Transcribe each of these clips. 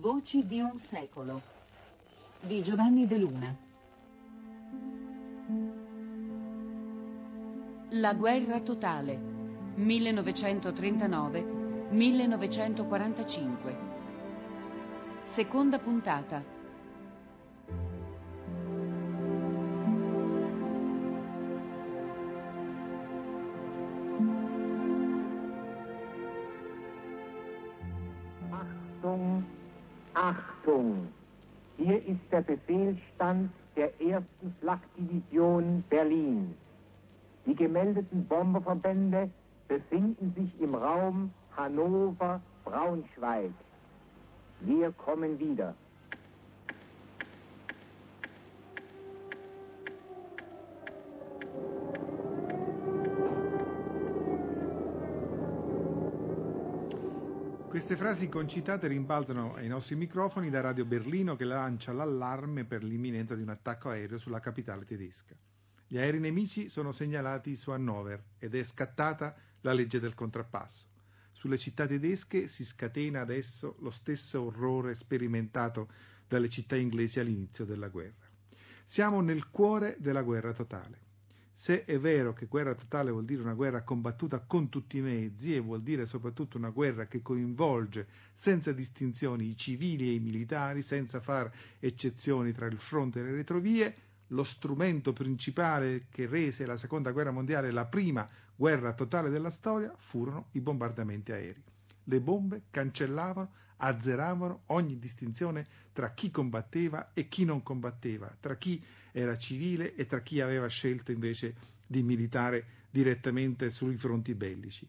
Voci di un secolo di Giovanni De Luna. La guerra totale 1939-1945. Seconda puntata. Ist der Befehlsstand der ersten Flakdivision Berlin. Die gemeldeten Bomberverbände befinden sich im Raum Hannover-Braunschweig. Wir kommen wieder. Queste frasi concitate rimbalzano ai nostri microfoni da Radio Berlino che lancia l'allarme per l'imminenza di un attacco aereo sulla capitale tedesca. Gli aerei nemici sono segnalati su Hannover ed è scattata la legge del contrappasso. Sulle città tedesche si scatena adesso lo stesso orrore sperimentato dalle città inglesi all'inizio della guerra. Siamo nel cuore della guerra totale. Se è vero che guerra totale vuol dire una guerra combattuta con tutti i mezzi e vuol dire soprattutto una guerra che coinvolge senza distinzioni i civili e i militari, senza far eccezioni tra il fronte e le retrovie, lo strumento principale che rese la seconda guerra mondiale la prima guerra totale della storia furono i bombardamenti aerei. Le bombe cancellavano, azzeravano ogni distinzione tra chi combatteva e chi non combatteva, tra chi era civile e tra chi aveva scelto invece di militare direttamente sui fronti bellici.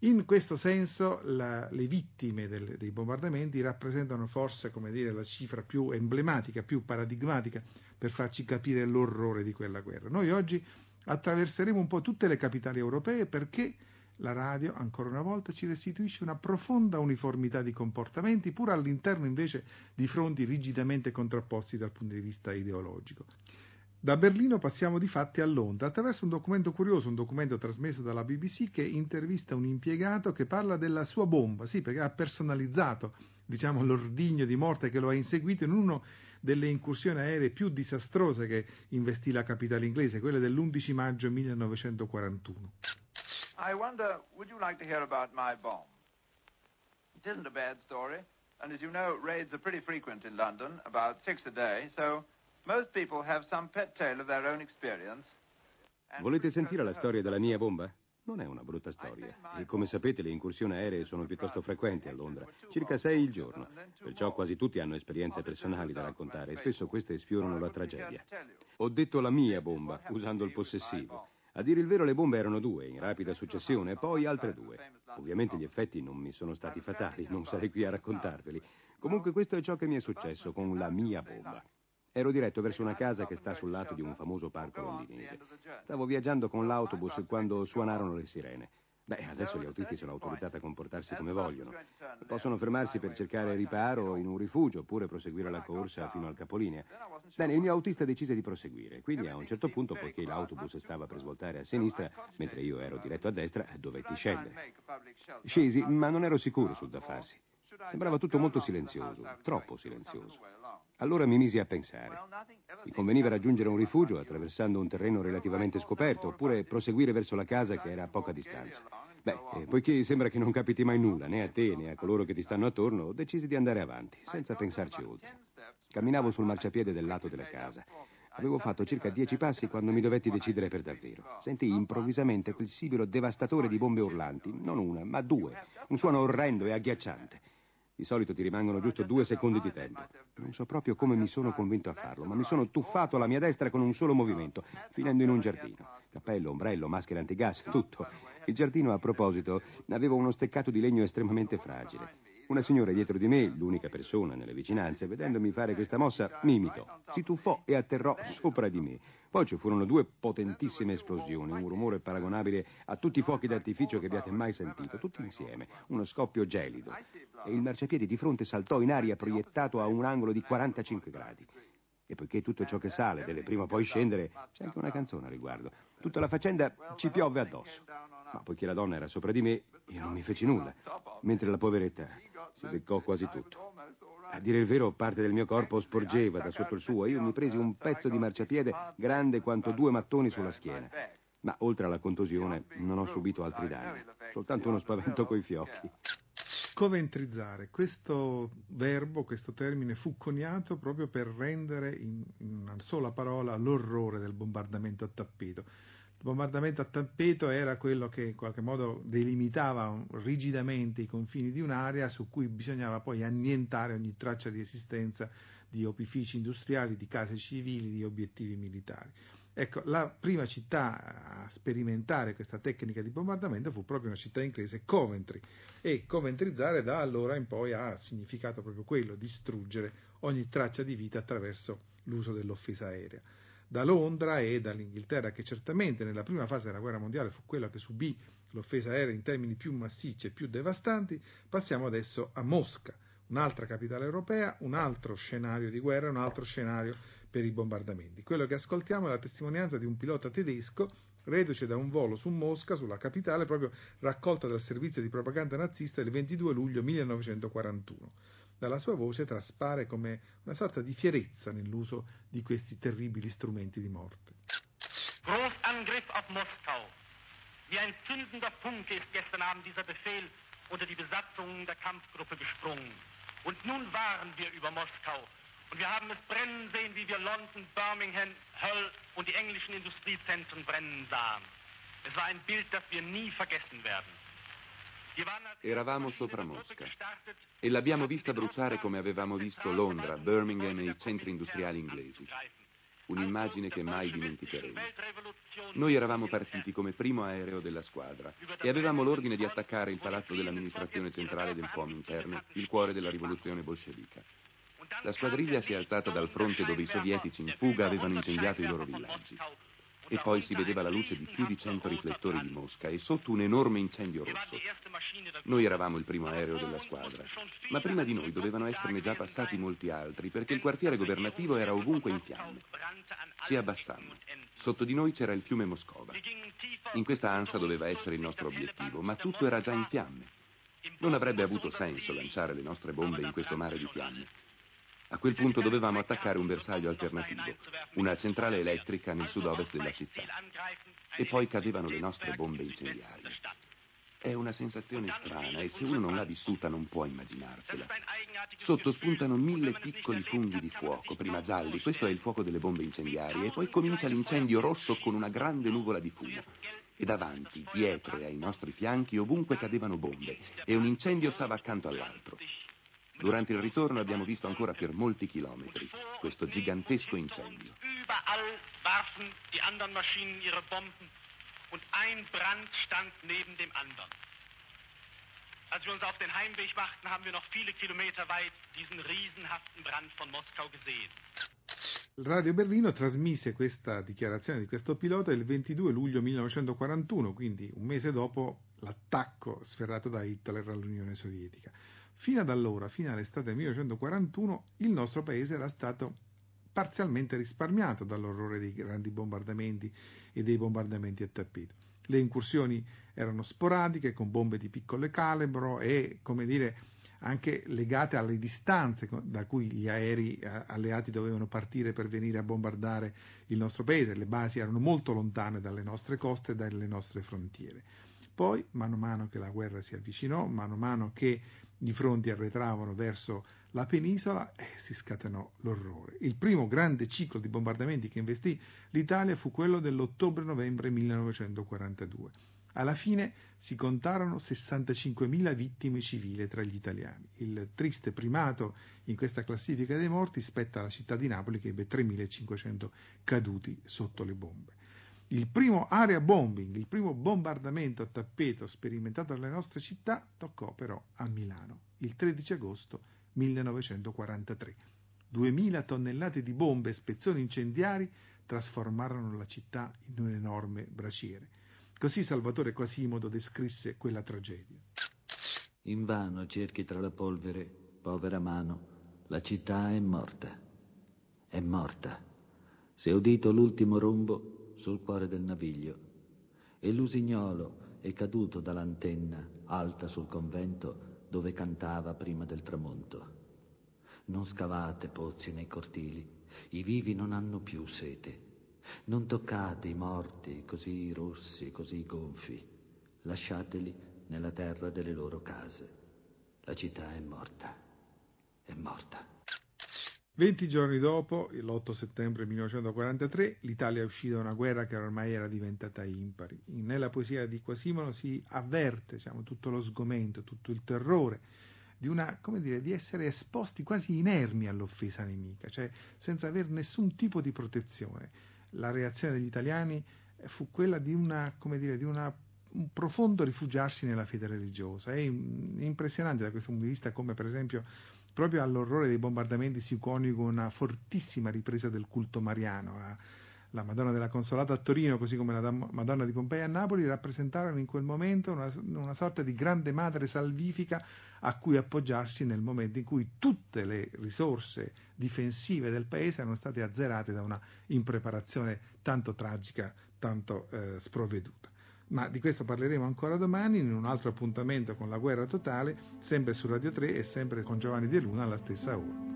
In questo senso la, le vittime del, dei bombardamenti rappresentano forse dire, la cifra più emblematica, più paradigmatica per farci capire l'orrore di quella guerra. Noi oggi attraverseremo un po' tutte le capitali europee perché la radio, ancora una volta, ci restituisce una profonda uniformità di comportamenti, pur all'interno invece di fronti rigidamente contrapposti dal punto di vista ideologico. Da Berlino passiamo di fatti a Londra attraverso un documento curioso, un documento trasmesso dalla BBC che intervista un impiegato che parla della sua bomba, sì, perché ha personalizzato diciamo, l'ordigno di morte che lo ha inseguito in una delle incursioni aeree più disastrose che investì la capitale inglese, quelle dell'11 maggio 1941. I wonder, would you like to hear about my bomb? It isn't a bad story, and as you know, raids are pretty frequent in London, about six a day, so most people have some pet tale of their own experience. Volete sentire la storia della mia bomba? Non è una brutta storia. E come sapete le incursioni aeree sono piuttosto frequenti a Londra, circa sei il giorno. Perciò quasi tutti hanno esperienze personali da raccontare e spesso queste sfiorano la tragedia. Ho detto la mia bomba, usando il possessivo. A dire il vero le bombe erano due, in rapida successione, e poi altre due. Ovviamente gli effetti non mi sono stati fatali, non sarei qui a raccontarveli. Comunque questo è ciò che mi è successo con la mia bomba. Ero diretto verso una casa che sta sul lato di un famoso parco londinese. Stavo viaggiando con l'autobus quando suonarono le sirene. Beh, adesso gli autisti sono autorizzati a comportarsi come vogliono. Possono fermarsi per cercare riparo in un rifugio oppure proseguire la corsa fino al capolinea. Bene, il mio autista decise di proseguire, quindi a un certo punto, poiché l'autobus stava per svoltare a sinistra, mentre io ero diretto a destra, dovetti scendere. Scesi, ma non ero sicuro sul da farsi. Sembrava tutto molto silenzioso, troppo silenzioso. Allora mi misi a pensare. Mi conveniva raggiungere un rifugio attraversando un terreno relativamente scoperto, oppure proseguire verso la casa che era a poca distanza. Beh, eh, poiché sembra che non capiti mai nulla, né a te né a coloro che ti stanno attorno, decisi di andare avanti, senza pensarci oltre. Camminavo sul marciapiede del lato della casa. Avevo fatto circa dieci passi quando mi dovetti decidere per davvero. Sentii improvvisamente quel sibilo devastatore di bombe urlanti, non una, ma due, un suono orrendo e agghiacciante. Di solito ti rimangono giusto due secondi di tempo. Non so proprio come mi sono convinto a farlo, ma mi sono tuffato alla mia destra con un solo movimento, finendo in un giardino. Cappello, ombrello, maschera antigas, tutto. Il giardino, a proposito, aveva uno steccato di legno estremamente fragile. Una signora dietro di me, l'unica persona nelle vicinanze, vedendomi fare questa mossa, mi imitò. Si tuffò e atterrò sopra di me. Poi ci furono due potentissime esplosioni, un rumore paragonabile a tutti i fuochi d'artificio che abbiate mai sentito, tutti insieme, uno scoppio gelido. E il marciapiede di fronte saltò in aria proiettato a un angolo di 45 gradi. E poiché tutto ciò che sale deve prima o poi scendere, c'è anche una canzone a riguardo. Tutta la faccenda ci piove addosso. Ma poiché la donna era sopra di me, io non mi feci nulla, mentre la poveretta si beccò quasi tutto. A dire il vero, parte del mio corpo sporgeva da sotto il suo e io mi presi un pezzo di marciapiede grande quanto due mattoni sulla schiena. Ma oltre alla contusione non ho subito altri danni, soltanto uno spavento coi fiocchi. Coventrizzare, questo verbo, questo termine fu coniato proprio per rendere in, in una sola parola l'orrore del bombardamento a tappeto. Bombardamento a tappeto era quello che in qualche modo delimitava rigidamente i confini di un'area su cui bisognava poi annientare ogni traccia di esistenza di opifici industriali, di case civili, di obiettivi militari. Ecco, la prima città a sperimentare questa tecnica di bombardamento fu proprio una città inglese, Coventry, e coventrizzare da allora in poi ha significato proprio quello, distruggere ogni traccia di vita attraverso l'uso dell'offesa aerea. Da Londra e dall'Inghilterra, che certamente nella prima fase della guerra mondiale fu quella che subì l'offesa aerea in termini più massicci e più devastanti, passiamo adesso a Mosca, un'altra capitale europea, un altro scenario di guerra, un altro scenario per i bombardamenti. Quello che ascoltiamo è la testimonianza di un pilota tedesco reduce da un volo su Mosca, sulla capitale, proprio raccolta dal servizio di propaganda nazista il 22 luglio 1941. Dalla sua voce traspare come una sorta di fierezza nell'uso di questi terribili strumenti di morte. Großangriff auf Moskau. Wie ein zündender Funke ist gestern Abend dieser Befehl unter die Besatzung der Kampfgruppe gesprungen. Und nun waren wir über Moskau. Und wir haben es brennen sehen, wie wir London, Birmingham, Hull und die englischen Industriezentren brennen sahen. Es war ein Bild, das wir nie vergessen werden. Eravamo sopra Mosca e l'abbiamo vista bruciare come avevamo visto Londra, Birmingham e i centri industriali inglesi. Un'immagine che mai dimenticheremo. Noi eravamo partiti come primo aereo della squadra e avevamo l'ordine di attaccare il palazzo dell'amministrazione centrale del Comintern, il cuore della rivoluzione bolscevica. La squadriglia si è alzata dal fronte dove i sovietici in fuga avevano incendiato i loro villaggi. E poi si vedeva la luce di più di cento riflettori di Mosca e sotto un enorme incendio rosso. Noi eravamo il primo aereo della squadra, ma prima di noi dovevano esserne già passati molti altri perché il quartiere governativo era ovunque in fiamme. Ci abbassammo. Sotto di noi c'era il fiume Moscova. In questa ansa doveva essere il nostro obiettivo, ma tutto era già in fiamme. Non avrebbe avuto senso lanciare le nostre bombe in questo mare di fiamme. A quel punto dovevamo attaccare un bersaglio alternativo, una centrale elettrica nel sud-ovest della città. E poi cadevano le nostre bombe incendiarie. È una sensazione strana e se uno non l'ha vissuta non può immaginarsela. Sotto spuntano mille piccoli funghi di fuoco, prima gialli, questo è il fuoco delle bombe incendiarie, e poi comincia l'incendio rosso con una grande nuvola di fumo. E davanti, dietro e ai nostri fianchi ovunque cadevano bombe e un incendio stava accanto all'altro. Durante il ritorno abbiamo visto ancora per molti chilometri questo gigantesco incendio. Überall warfen die anderen Maschinen ihre Bomben und ein Brand stand neben dem anderen. Als wir uns auf den Heimweg machten, haben wir noch viele Kilometer weit diesen riesenhaften Brand von Moskau gesehen. Radio Berlino trasmise questa dichiarazione di questo pilota il 22 luglio 1941, quindi un mese dopo l'attacco sferrato da Hitler all'Unione Sovietica. Fino ad allora, fino all'estate del 1941, il nostro paese era stato parzialmente risparmiato dall'orrore dei grandi bombardamenti e dei bombardamenti a tappeto. Le incursioni erano sporadiche, con bombe di piccolo calibro e, come dire, anche legate alle distanze da cui gli aerei eh, alleati dovevano partire per venire a bombardare il nostro paese. Le basi erano molto lontane dalle nostre coste e dalle nostre frontiere. Poi, mano a mano che la guerra si avvicinò, mano a mano che i fronti arretravano verso la penisola e si scatenò l'orrore. Il primo grande ciclo di bombardamenti che investì l'Italia fu quello dell'ottobre-novembre 1942. Alla fine si contarono 65.000 vittime civili tra gli italiani. Il triste primato in questa classifica dei morti spetta alla città di Napoli che ebbe 3.500 caduti sotto le bombe. Il primo area bombing, il primo bombardamento a tappeto sperimentato dalle nostre città toccò però a Milano il 13 agosto 1943. 2000 tonnellate di bombe e spezzoni incendiari trasformarono la città in un enorme braciere. Così Salvatore Quasimodo descrisse quella tragedia. Invano cerchi tra la polvere, povera mano, la città è morta. È morta. È udito l'ultimo rombo sul cuore del naviglio e l'usignolo è caduto dall'antenna alta sul convento dove cantava prima del tramonto. Non scavate pozzi nei cortili, i vivi non hanno più sete. Non toccate i morti così rossi così gonfi. Lasciateli nella terra delle loro case. La città è morta. È morta. Venti giorni dopo, l'8 settembre 1943, l'Italia uscita da una guerra che ormai era diventata impari. Nella poesia di Quasimodo si avverte diciamo, tutto lo sgomento, tutto il terrore di, una, dire, di essere esposti quasi inermi all'offesa nemica, cioè senza avere nessun tipo di protezione. La reazione degli italiani fu quella di, una, dire, di una, un profondo rifugiarsi nella fede religiosa. È impressionante da questo punto di vista come per esempio proprio all'orrore dei bombardamenti si coniuga una fortissima ripresa del culto mariano. La Madonna della Consolata a Torino, così come la Madonna di Pompeia a Napoli, rappresentarono in quel momento una, una sorta di grande madre salvifica a cui appoggiarsi nel momento in cui tutte le risorse difensive del paese erano state azzerate da una impreparazione tanto tragica, tanto eh, sprovveduta ma di questo parleremo ancora domani in un altro appuntamento con la guerra totale, sempre su Radio 3 e sempre con Giovanni De Luna alla stessa ora.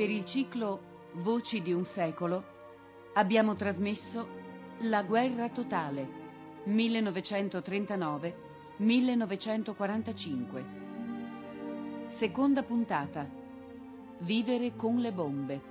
Per il ciclo Voci di un secolo abbiamo trasmesso La guerra totale 1939-1945. Seconda puntata Vivere con le bombe.